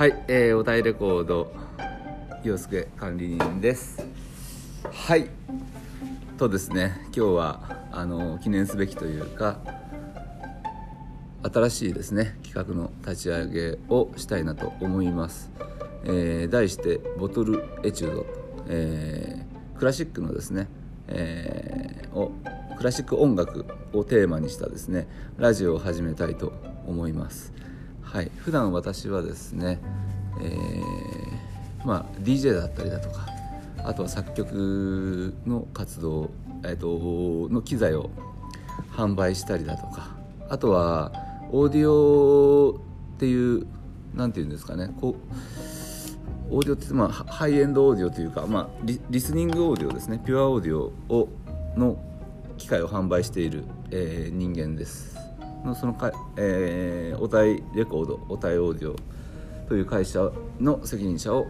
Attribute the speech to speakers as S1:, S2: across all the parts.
S1: はい、えー、おたいレコード洋介管理人です。はい。とですね今日はあの記念すべきというか新しいですね企画の立ち上げをしたいなと思います、えー題して「ボトルエチュード」えークラシックのですね、えーをクラシック音楽をテーマにしたですねラジオを始めたいと思います。はい。普段私はですね、えーまあ DJ だったりだとかあとは作曲の活動、えー、との機材を販売したりだとかあとはオーディオっていうなんていうんですかねこうオーディオって、まあ、ハイエンドオーディオというか、まあ、リリスニングオーディオですねピュアオーディオをの機械を販売している、えー人間です。のそのか、えー、おたいレコードおたいオーディオという会社の責任者を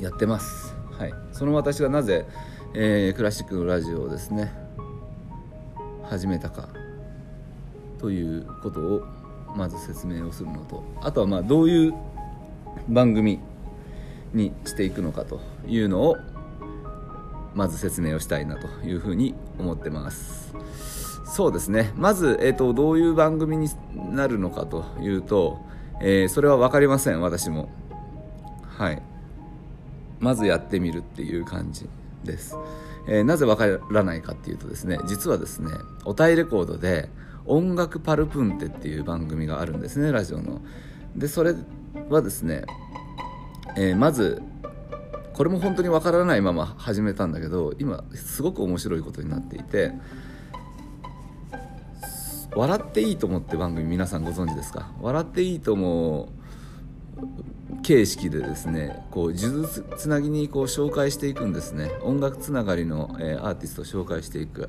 S1: やってます、はい、その私がなぜ、えークラシックのラジオをですね始めたかということをまず説明をするのとあとはまあどういう番組にしていくのかというのをまず説明をしたいなというふうに思ってます。そうですね。まず、えー、とどういう番組になるのかというと、えーそれは分かりません私も。はい。まずやってみるっていう感じです、えーなぜ分からないかっていうとですね実はですねおたいレコードで「音楽パルプンテ」っていう番組があるんですねラジオの。でそれはですね、えーまずこれも本当に分からないまま始めたんだけど今すごく面白いことになっていて「笑っていいと思」って番組皆さんご存知ですか「笑っていいとも」形式でですねこう数珠つなぎにこう紹介していくんですね。音楽つながりの、えーアーティストを紹介していく。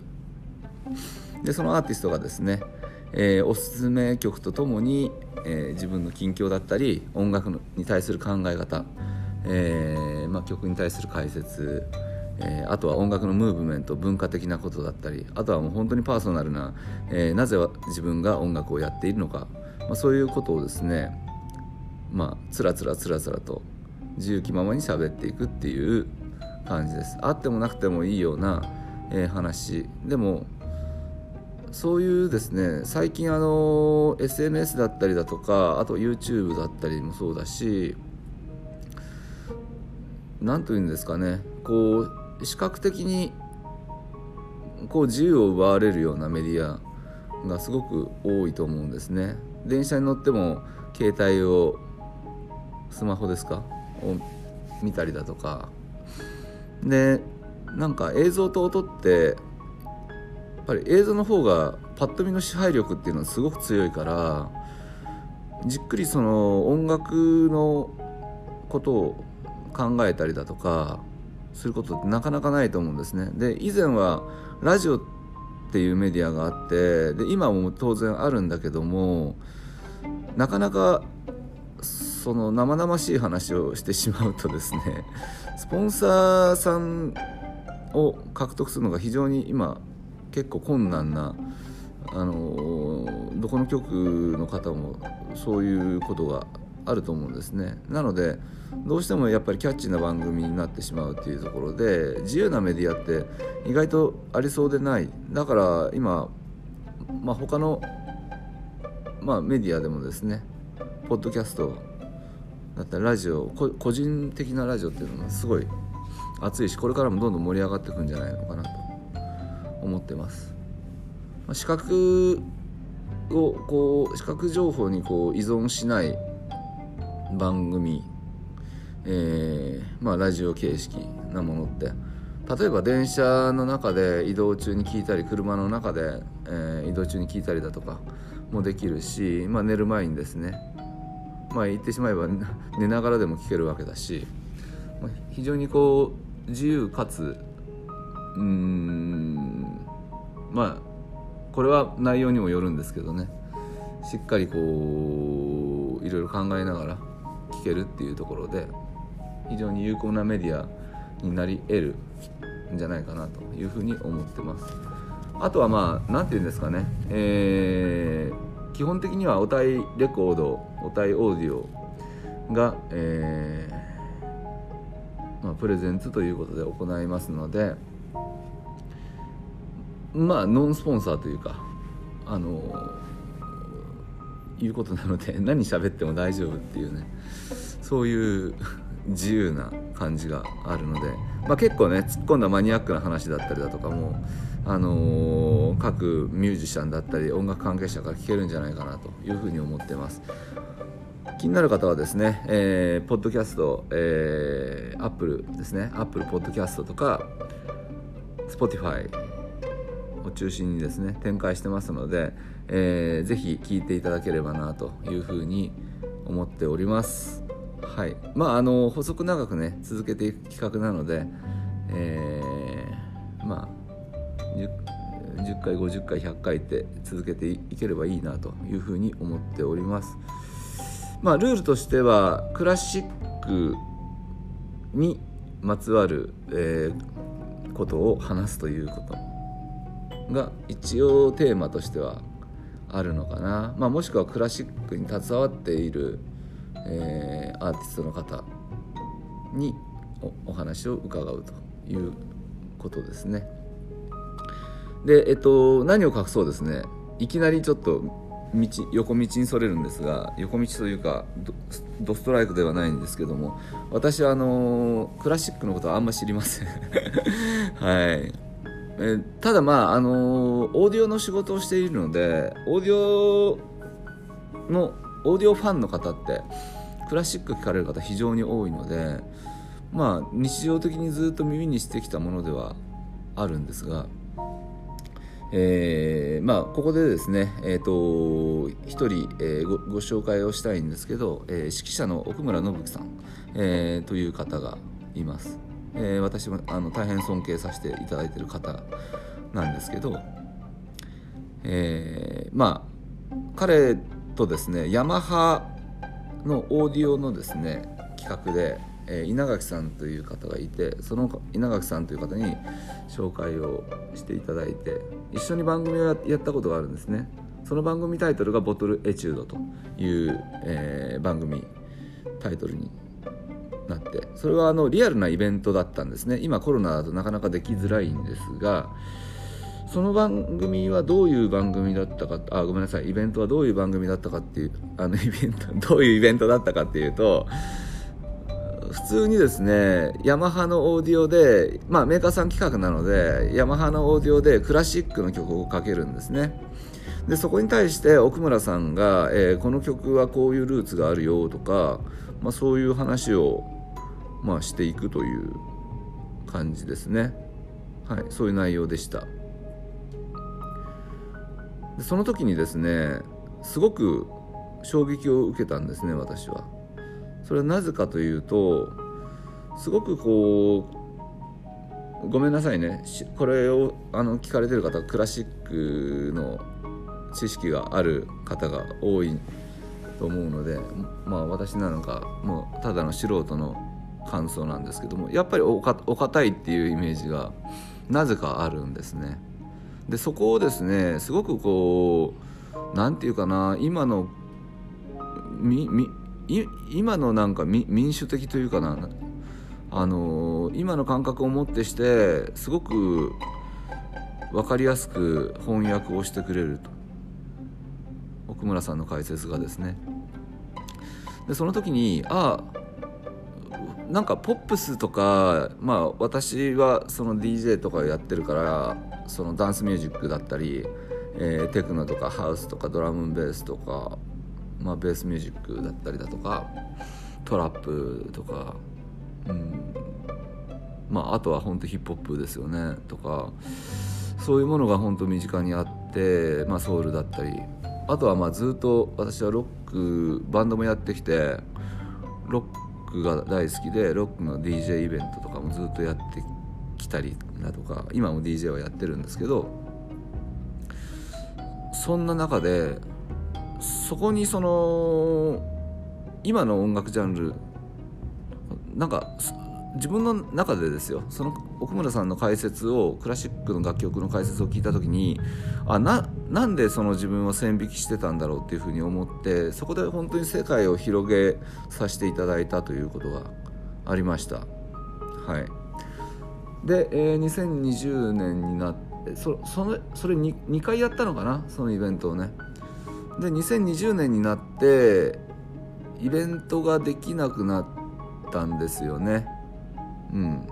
S1: でそのアーティストがですね、えーおすすめ曲とともに、えー自分の近況だったり音楽に対する考え方、えまあ、曲に対する解説、えーあとは音楽のムーブメント文化的なことだったりあとはもう本当にパーソナルな、えーなぜ自分が音楽をやっているのか、まあ、そういうことをですねまあつらつらつらつらと自由気ままに喋っていくっていう感じです。あってもなくてもいいような、えー話。でもそういうですね最近あの SNS だったりだとかあと YouTube だったりもそうだし何というんですかねこう視覚的にこう自由を奪われるようなメディアがすごく多いと思うんですね。電車に乗っても携帯をスマホですか？を見たりだとか。でなんか映像と音ってやっぱり映像の方がパッと見の支配力っていうのはすごく強いからじっくりその音楽のことを考えたりだとかすることってなかなかないと思うんですね。で以前はラジオっていうメディアがあってで今も当然あるんだけどもなかなかその生々しい話をしてしまうとですねスポンサーさんを獲得するのが非常に今結構困難なあのどこの局の方もそういうことがあると思うんですねなのでどうしてもやっぱりキャッチーな番組になってしまうっていうところで自由なメディアって意外とありそうでないだから今、まあ、他の、まあ、メディアでもですねポッドキャストだったりラジオ個人的なラジオっていうのがすごい熱いしこれからもどんどん盛り上がっていくんじゃないのかなと思ってます。まあ視覚をこう視覚情報にこう依存しない番組、えーまあ、ラジオ形式なものって。例えば電車の中で移動中に聞いたり車の中で、えー移動中に聞いたりだとかもできるし、まあ、寝る前にですね。まあ言ってしまえば寝ながらでも聞けるわけだし、まあ、非常にこう自由かつうんまあこれは内容にもよるんですけどね。しっかりこういろいろ考えながら聞けるっていうところで非常に有効なメディアになり得るんじゃないかなというふうに思ってます。あとはまあ何て言うんですかね。えー基本的にはおたいレコードおたいオーディオが、えーまあ、プレゼンツということで行いますのでまあノンスポンサーというかあのいうことなので何喋っても大丈夫っていうね。そういう自由な感じがあるので、まあ、結構ね突っ込んだマニアックな話だったりだとかも、あのー、各ミュージシャンだったり音楽関係者から聞けるんじゃないかなというふうに思ってます。気になる方はですね、えー、ポッドキャスト、えー、アップルですね。アップルポッドキャストとか Spotify を中心にですね展開してますので、えー、ぜひ聞いていただければなというふうに思っております。はい。まああの細く長くね続けていく企画なので、えー、まあ 10, 10回50回100回って続けていければいいなというふうに思っております。まあルールとしてはクラシックにまつわる、えー、ことを話すということが一応テーマとしてはあるのかな、まあ、もしくはクラシックに携わっているえー、アーティストの方にお話を伺うということですね。で、えっと、何を隠そうですね。いきなりちょっと道横道にそれるんですが横道というかドストライクではないんですけども私はあのクラシックのことはあんま知りません。はい。えただまああのオーディオの仕事をしているのでオーディオのオーディオファンの方ってクラシック聴かれる方非常に多いのでまあ日常的にずっと耳にしてきたものではあるんですが、えー、まあここでですねえっ、ー、と一人、えー、ごご紹介をしたいんですけど、えー、指揮者の奥村信樹さん、えー、という方がいます、えー、私もあの大変尊敬させていただいてる方なんですけど、えー、まあ彼とですねヤマハのオーディオのですね企画で、えー、稲垣さんという方がいてその稲垣さんという方に紹介をしていただいて一緒に番組をやったことがあるんですね。その番組タイトルが「ボトルエチュード」という、えー、番組タイトルになってそれはあのリアルなイベントだったんですね。今コロナだとなかなかできづらいんですがその番組はどういう番組だったかあごめんなさい。イベントはどういう番組だったかっていうあの イベントどういうイベントだったかっていうと普通にですねヤマハのオーディオで、まあ、メーカーさん企画なのでヤマハのオーディオでクラシックの曲をかけるんですね。でそこに対して奥村さんが、えー、この曲はこういうルーツがあるよとか、まあ、そういう話を、まあ、していくという感じですね。はいそういう内容でした。でその時にですねすごく衝撃を受けたんですね私は。それはなぜかというとすごくこうごめんなさいねこれをあの聞かれてる方クラシックの知識がある方が多いと思うのでまあ私なのかもうただの素人の感想なんですけどもやっぱりお堅いっていうイメージがなぜかあるんですね。でそこをですねすごくこう何て言うかな今のみみ今のなんか民主的というかなあの今の感覚をもってしてすごく分かりやすく翻訳をしてくれると。奥村さんの解説がですね。でその時にああなんかポップスとかまあ私はその DJ とかやってるからそのダンスミュージックだったり、えー、テクノとかハウスとかドラムベースとか、まあ、ベースミュージックだったりだとかトラップとか、うんまあ、あとは本当ヒップホップですよねとかそういうものが本当身近にあって、まあ、ソウルだったりあとはまあずっと私はロックバンドもやってきてロックが大好きでロックの DJ イベントとかもずっとやってきたりだとか今も DJ はやってるんですけどそんな中でそこにその今の音楽ジャンルなんか自分の中でですよその奥村さんの解説をクラシックの楽曲の解説を聞いた時にあななんでその自分を線引きしてたんだろうっていうふうに思ってそこで本当に世界を広げさせていただいたということがありました。はい。で、えー、2020年になってそそれそれ 2, 2回やったのかな？そのイベントをね。で2020年になってイベントができなくなったんですよね。うん。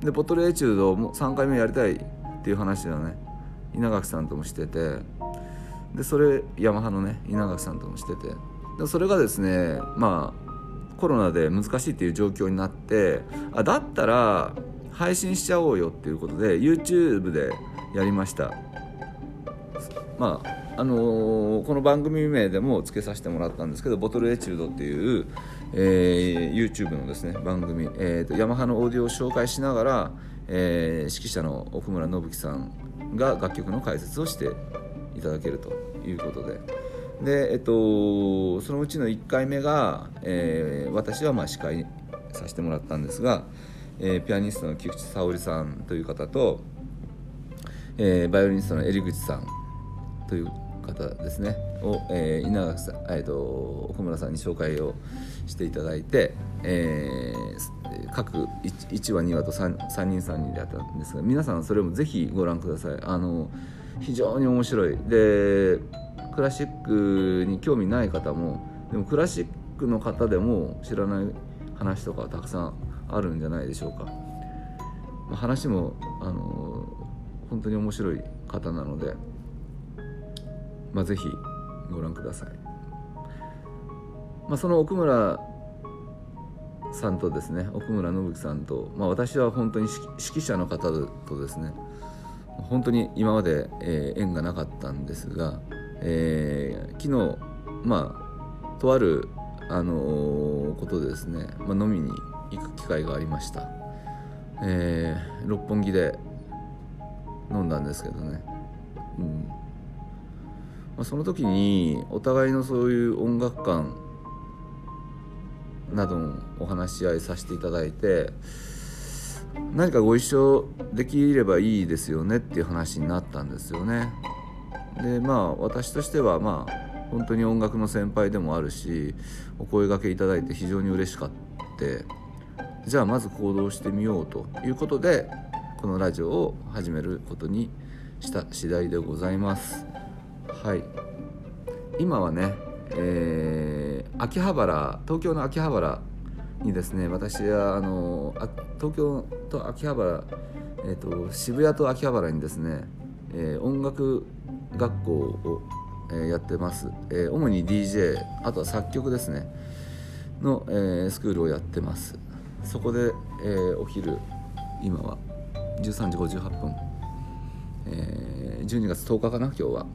S1: でボトルエチュードも3回目やりたいっていう話をね稲垣さんともしてて。でそれヤマハのね稲垣さんともしてて。でそれがですねまあコロナで難しいっていう状況になってあだったら配信しちゃおうよっていうことで YouTube でやりましたまああのー、この番組名でも付けさせてもらったんですけど「ボトルエチュード」っていう、えー、YouTube のですね番組、えーと、ヤマハのオーディオを紹介しながら、えー、指揮者の奥村信樹さんが楽曲の解説をしていただけるということで。でえっと、そのうちの1回目が、えー、私はまあ司会させてもらったんですが、えー、ピアニストの菊池沙織さんという方と、えー、バイオリニストの襟口さんという方ですね。を、えー、稲垣さん、えーと、奥村さんに紹介をしていただいて、えー、各 1, 1話2話と 3, 3人3人でやったんですが皆さんそれもぜひご覧ください。あの非常に面白い。でクラシックに興味ない方もでもクラシックの方でも知らない話とかたくさんあるんじゃないでしょうか、まあ、話もあの本当に面白い方なのでまあ、ぜひご覧ください、まあ、その奥村さんとですね奥村信樹さんと、まあ、私は本当に指揮者の方とですね本当に今まで、えー、縁がなかったんですが、えー、昨日まあとある、あのー、ことでですね、まあ、飲みに行く機会がありました、えー、六本木で飲んだんですけどね、うん、まあ、その時にお互いのそういう音楽観などのお話し合いさせていただいて何かご一緒できればいいですよねっていう話になったんですよね。でまあ私としてはまあ本当に音楽の先輩でもあるしお声がけいただいて非常に嬉しかってじゃあまず行動してみようということでこのラジオを始めることにした次第でございます。はい。今はね、えー、秋葉原東京の秋葉原にですね私はあのあ東京と秋葉原、えーと、渋谷と秋葉原にですね、えー、音楽学校を、えー、やってます、えー、主に DJ あとは作曲ですねの、えー、スクールをやってます。そこで、えー、お昼今は。13時58分、えー、12月10日かな今日は。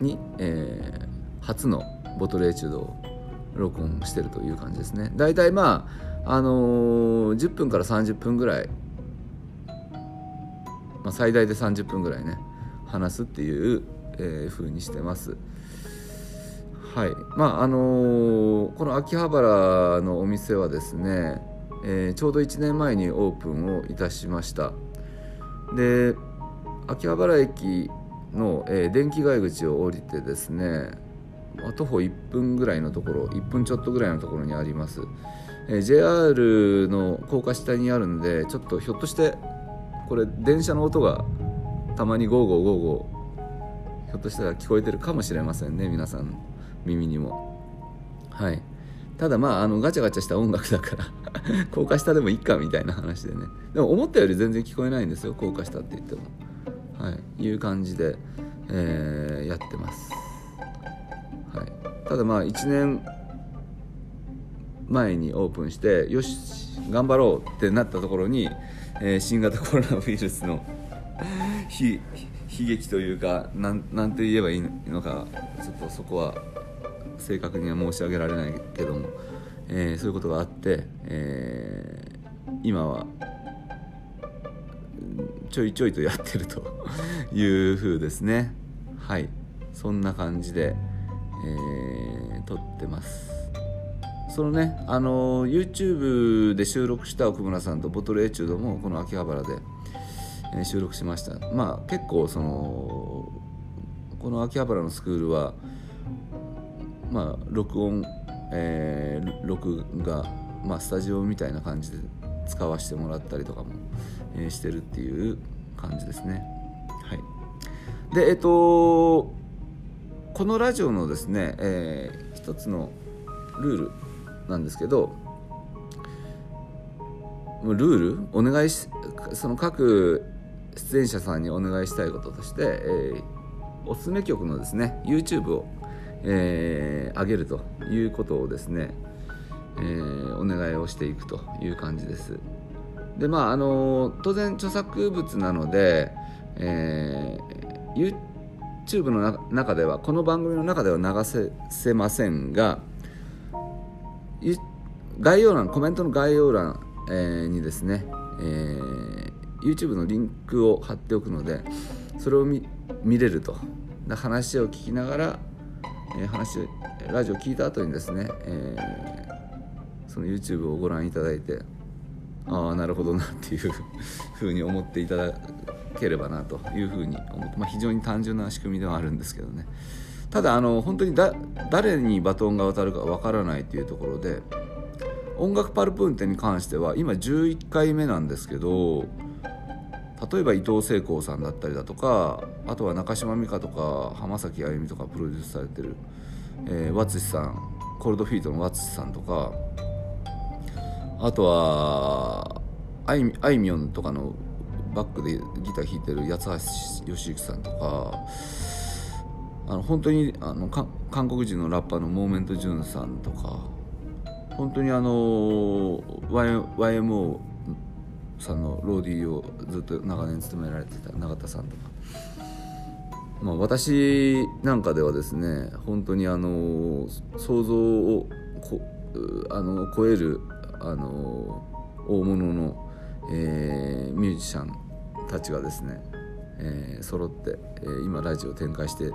S1: に、えー、初のボトルエチュードを録音してるという感じですね。大体まああのー、10分から30分ぐらい、まあ、最大で30分ぐらいね話すっていう、えー、風にしてます。はい。まああのー、この秋葉原のお店はですね、えー、ちょうど1年前にオープンをいたしました。で秋葉原駅の、えー、電気街口を降りてですね徒歩1分ぐらいのところ1分ちょっとぐらいのところにあります、えー、JR の高架下にあるんでちょっとひょっとしてこれ電車の音がたまにゴーゴーゴーゴーひょっとしたら聞こえてるかもしれませんね皆さん耳にも。はい。ただまああのガチャガチャした音楽だから 高架下でもいいかみたいな話でね。でも思ったより全然聞こえないんですよ高架下って言っても。はい、いう感じで、えー、やってます、はい、ただまあ1年前にオープンしてよし頑張ろうってなったところに、えー、新型コロナウイルスの 悲劇というかなんなんて言えばいいのかちょっとそこは正確には申し上げられないけども、えー、そういうことがあって、えー、今はちょいちょいとやってると いう風ですね。はい。そんな感じで、えー、撮ってます。そのねあの YouTube で収録した奥村さんとボトルエチュードもこの秋葉原で、え、収録しました。まあ結構そのこの秋葉原のスクールはまあ録音、えー、録画、まあ、スタジオみたいな感じで使わせてもらったりとかも、えー、してるっていう感じですね。はい。でえっとこのラジオのですね、えー、一つのルールなんですけどルール？お願いしその各出演者さんにお願いしたいこととして、えー、おすすめ曲のですね YouTube を、えー、上げるということをですね、えー、お願いをしていくという感じです。でまああの当然著作物なので、えー、YouTube の中ではこの番組の中では流せませんが概要欄コメントの概要欄、えー、にですね、えー、YouTube のリンクを貼っておくのでそれを見れると話を聞きながら、え、話ラジオ聞いた後にですね、えー、その YouTube をご覧いただいてああなるほどなっていう ふうに思っていただければなというふうに思って、まあ、非常に単純な仕組みではあるんですけどね。ただあの本当に誰にバトンが渡るかわからないというところで音楽パルプーンテに関しては今11回目なんですけど例えば伊藤聖光さんだったりだとかあとは中島美嘉とか浜崎あゆみとかプロデュースされてる、えー、ワツシさんコールドフィートのワツシさんとかあとはあいあいみょんとかのバックでギター弾いてる八橋義之さんとかあの本当にあの韓国人のラッパーのモーメント・ジュンさんとか本当にあの YMO さんのローディーをずっと長年務められてた永田さんとか、まあ、私なんかではですね本当にあの想像をこあの超えるあの大物の、えー、ミュージシャンたちがですね、えー、揃って、えー、今ラジオを展開して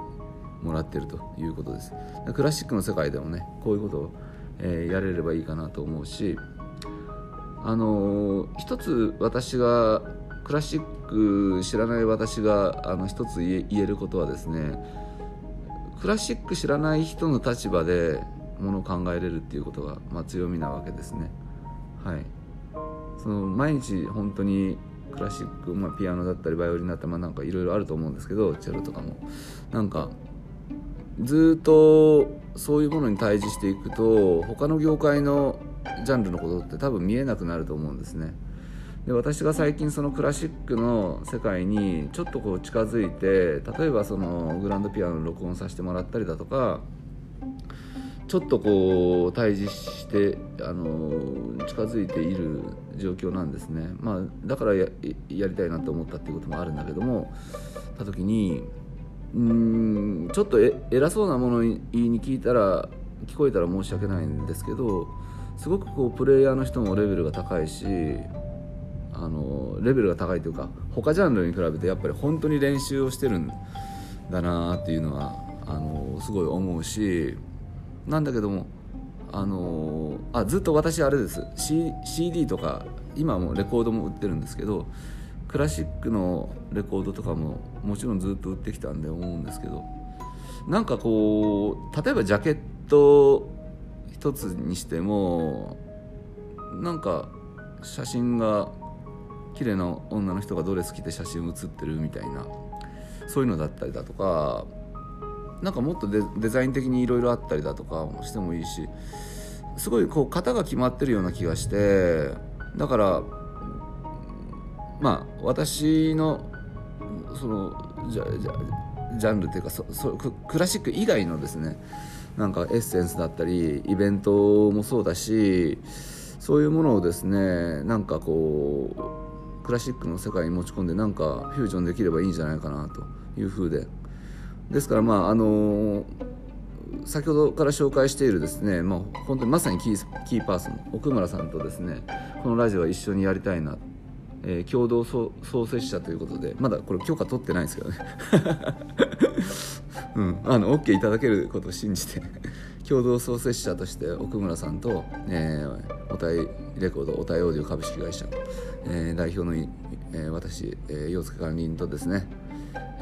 S1: もらってるということです。クラシックの世界でもねこういうことを、えー、やれればいいかなと思うしあのー、一つ私がクラシック知らない私があの一つ言えることはですねクラシック知らない人の立場でものを考えれるっていうことが、まあ、強みなわけですね。はい、その毎日本当にクラシック、まあ、ピアノだったりバイオリンだったり、まあ、なんかいろいろあると思うんですけどチェロとかもなんかずっとそういうものに対峙していくと他の業界のジャンルのことって多分見えなくなると思うんですね。で私が最近そのクラシックの世界にちょっとこう近づいて例えばそのグランドピアノの録音させてもらったりだとかちょっとこう対峙してあの近づいている状況なんですね、まあ、だからややりたいなと思ったっていうこともあるんだけどもた時にうんちょっと偉そうなものに聞いたら聞こえたら申し訳ないんですけどすごくこうプレイヤーの人もレベルが高いしあのレベルが高いというか他ジャンルに比べてやっぱり本当に練習をしてるんだなっていうのはあのすごい思うしなんだけどもあのあずっと私あれです、C、CD とか今もレコードも売ってるんですけどクラシックのレコードとかももちろんずっと売ってきたんで思うんですけどなんかこう例えばジャケット一つにしてもなんか写真が綺麗な女の人がドレス着て写真写ってるみたいなそういうのだったりだとかなんかもっとデザイン的にいろいろあったりだとかもしてもいいしすごいこう型が決まってるような気がしてだからまあ私のそのジャジャジャンルっていうかそそクラシック以外のですねなんかエッセンスだったりイベントもそうだしそういうものをですねなんかこうクラシックの世界に持ち込んでなんかフュージョンできればいいんじゃないかなというふうで。ですからまああの先ほどから紹介しているですね、まあ、本当にまさにキーキーパーソン奥村さんとですねこのラジオは一緒にやりたいな、えー、共同創設者ということでまだこれ許可取ってないんですけどね。うん、あの OK いただけることを信じて共同創設者として奥村さんと、えー、おたいレコードおたいオーディオ株式会社、えー、代表の、えー、私、えー、洋介管理人とですね、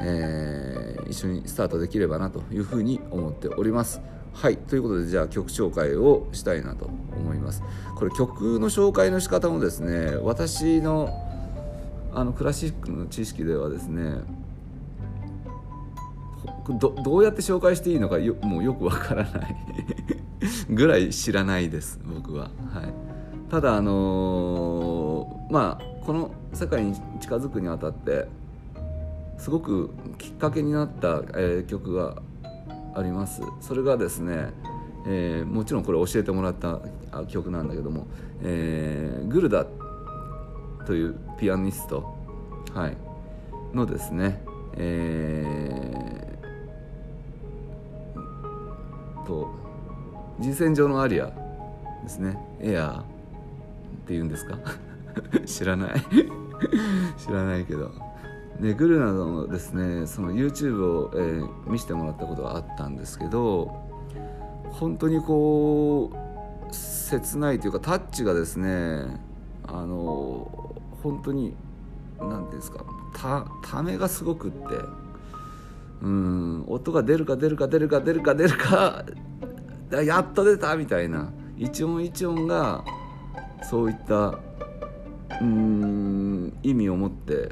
S1: えー、一緒にスタートできればなというふうに思っております。はい。ということでじゃあ曲紹介をしたいなと思います。これ曲の紹介の仕方もですね私のあのクラシックの知識ではですねどどうやって紹介していいのかよもうよくわからない ぐらい知らないです僕は、はい、ただあのー、まあこの世界に近づくにあたってすごくきっかけになった、えー、曲があります。それがですね、えー、もちろんこれ教えてもらった曲なんだけども、えー、グルダというピアニスト、はい、のですね、えー、と人選上のアリアですね。エアーっていうんですか？知らない。知らないけど。でグルなどのですねその YouTube を、えー、見せてもらったことがあったんですけど本当にこう切ないというかタッチがですねあの本当に何ていうんですかたためがすごくってうん音が出るか出るか出るか出るか出るかやっと出たみたいな一音一音がそういったうん意味を持って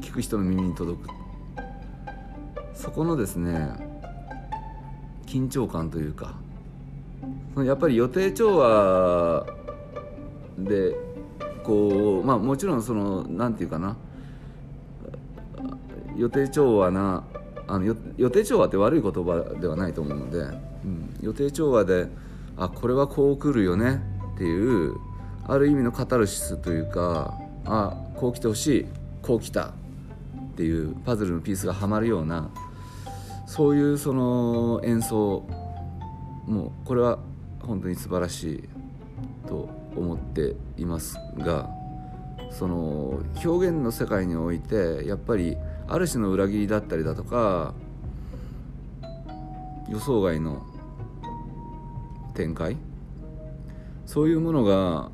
S1: 聞く人の耳に届く。そこのですね緊張感というかやっぱり予定調和でこうまあもちろんその何て言うかな。予定調和なあの予定調和って悪い言葉ではないと思うので、うん、予定調和であこれはこう来るよね。っていうある意味のカタルシスというかあこう来てほしい。こう来た。っていうパズルのピースがはまるようなそういうその演奏もうこれは本当に素晴らしいと思っていますがその表現の世界においてやっぱりある種の裏切りだったりだとか予想外の展開そういうものが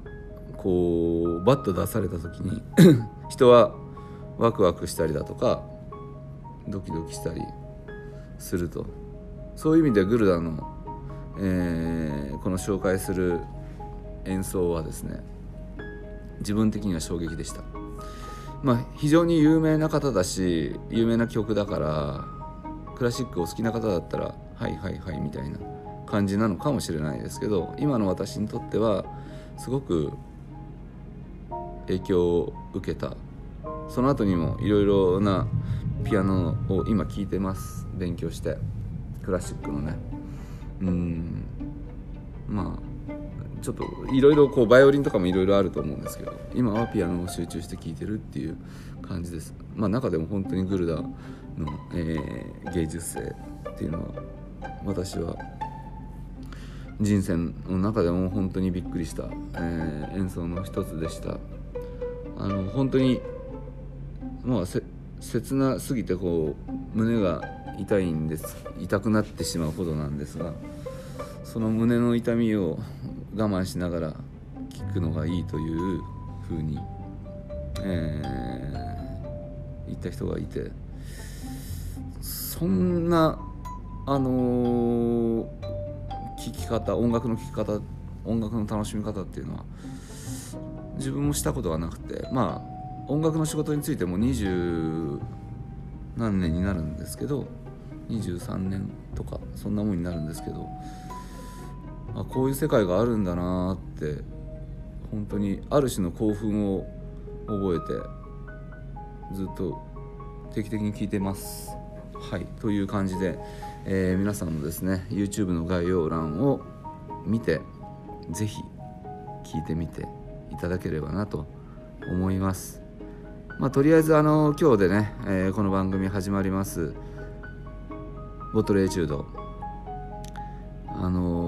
S1: こうバッと出された時に 人はワクワクしたりだとかドキドキしたりすると。そういう意味でグルダの、えー、この紹介する演奏はですね自分的には衝撃でした。まあ非常に有名な方だし有名な曲だからクラシックお好きな方だったらはいはいはいみたいな感じなのかもしれないですけど今の私にとってはすごく影響を受けた。その後にもいろいろなピアノを今聴いてます。勉強して。クラシックのね。うん。まあちょっといろいろこうバイオリンとかもいろいろあると思うんですけど今はピアノを集中して聴いてるっていう感じです。まあ中でも本当にグルダの、えー、芸術性っていうのは私は人生の中でも本当にびっくりした、えー、演奏の一つでした。あの本当にまあ切なすぎてこう胸が痛いんです。痛くなってしまうほどなんですがその胸の痛みを我慢しながら聞くのがいいというふうに、えー、言った人がいてそんなあのー、聞き方音楽の聴き方音楽の楽しみ方っていうのは自分もしたことがなくてまあ音楽の仕事についても二十何年になるんですけど23年とかそんなもんになるんですけどあこういう世界があるんだなって本当にある種の興奮を覚えてずっと定期的に聞いてます。はいという感じで、えー、皆さんもですね YouTube の概要欄を見て是非聞いてみていただければなと思います。まあ、とりあえずあの今日でね、えー、この番組始まります「ボトルエチュード」あのー、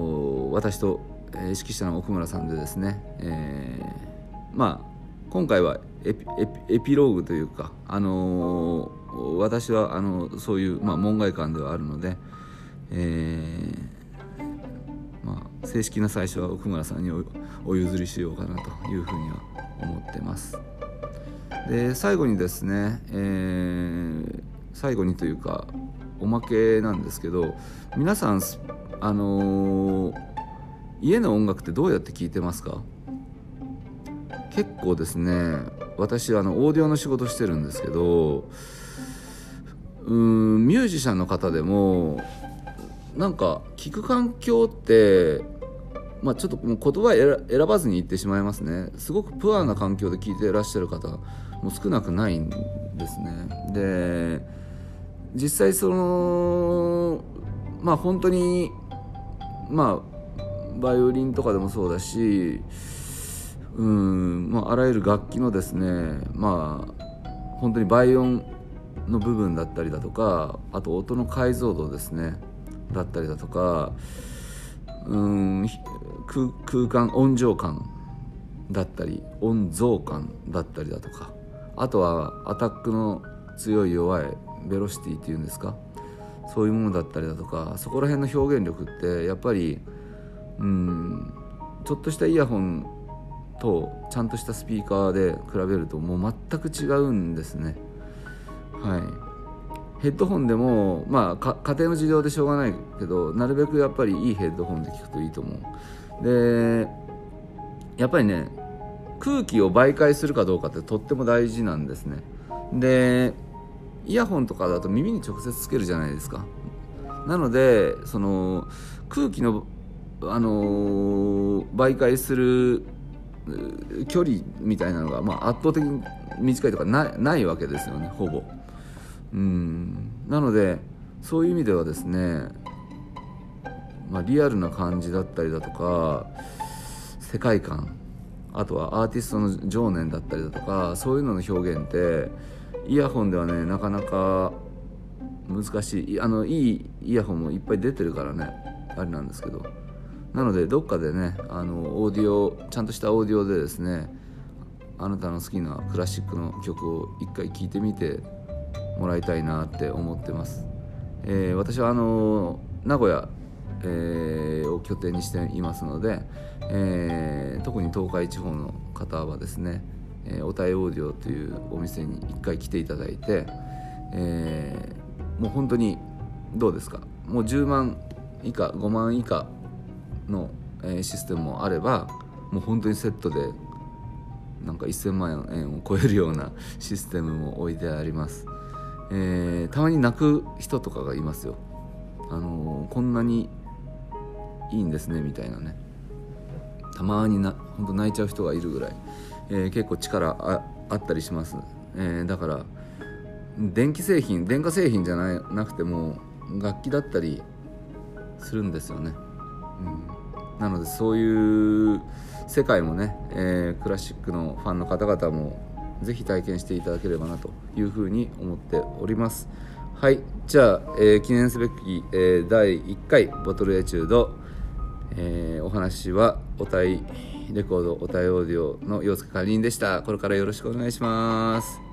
S1: 私と、指揮者の奥村さんでですね、えー、まあ今回はエピエピローグというか、あのー、私はあのそういう、まあ、門外観ではあるので、えーまあ、正式な最初は奥村さんにお譲りしようかなというふうには思ってます。で最後にですね、えー、最後にというかおまけなんですけど皆さんあのー、家の音楽ってどうやって聴いてますか？結構ですね私あのオーディオの仕事してるんですけどうんミュージシャンの方でもなんか聞く環境ってまあ、ちょっともう言葉選ばずに言ってしまいますね。すごくプアな環境で聞いてらっしゃる方も少なくないんですね。で実際そのまあ本当にまあバイオリンとかでもそうだしうん、まあ、あらゆる楽器のですねまあ本当に倍音の部分だったりだとかあと音の解像度ですねだったりだとかうん空間音情感だったり音像感だったりだとかあとはアタックの強い弱いベロシティっていうんですかそういうものだったりだとかそこら辺の表現力ってやっぱりうん。ちょっとしたイヤホンとちゃんとしたスピーカーで比べるともう全く違うんですね。はい。ヘッドホンでもまあ家庭の事情でしょうがないけどなるべくやっぱりいいヘッドホンで聞くといいと思う。でやっぱりね空気を媒介するかどうかってとっても大事なんですね。でイヤホンとかだと耳に直接つけるじゃないですか。なのでその空気の、あの、媒介する距離みたいなのが、まあ、圧倒的に短いとかないないわけですよねほぼ。うん。なのでそういう意味ではですね、まあ、リアルな感じだったりだとか世界観あとはアーティストの情念だったりだとかそういうのの表現ってイヤホンではねなかなか難しい。あのいいイヤホンもいっぱい出てるからねあれなんですけど。なのでどっかでねあのオーディオちゃんとしたオーディオでですねあなたの好きなクラシックの曲を一回聴いてみてもらいたいなって思ってます、えー、私はあの名古屋、えー、を拠点にしていますので、えー、特に東海地方の方はですねえー、おたえオーディオというお店に一回来ていただいて、えー、もう本当にどうですか？もう10万以下5万以下の、え、システムもあればもう本当にセットでなんか1000万円を超えるような システムも置いてあります、えー、たまに泣く人とかがいますよ。あのー、こんなにいいんですねみたいなね。たまにな本当泣いちゃう人がいるぐらい。えー、結構力ああったりします、え、だから電気製品電化製品じゃななくても楽器だったりするんですよね、うん、なのでそういう世界もね、えー、クラシックのファンの方々もぜひ体験していただければなというふうに思っております。はい。じゃあ、えー、記念すべき、えー、第1回ボトルエチュード、えー、お話はおたいレコードおたいオーディオの洋介管理人でした。これからよろしくお願いします。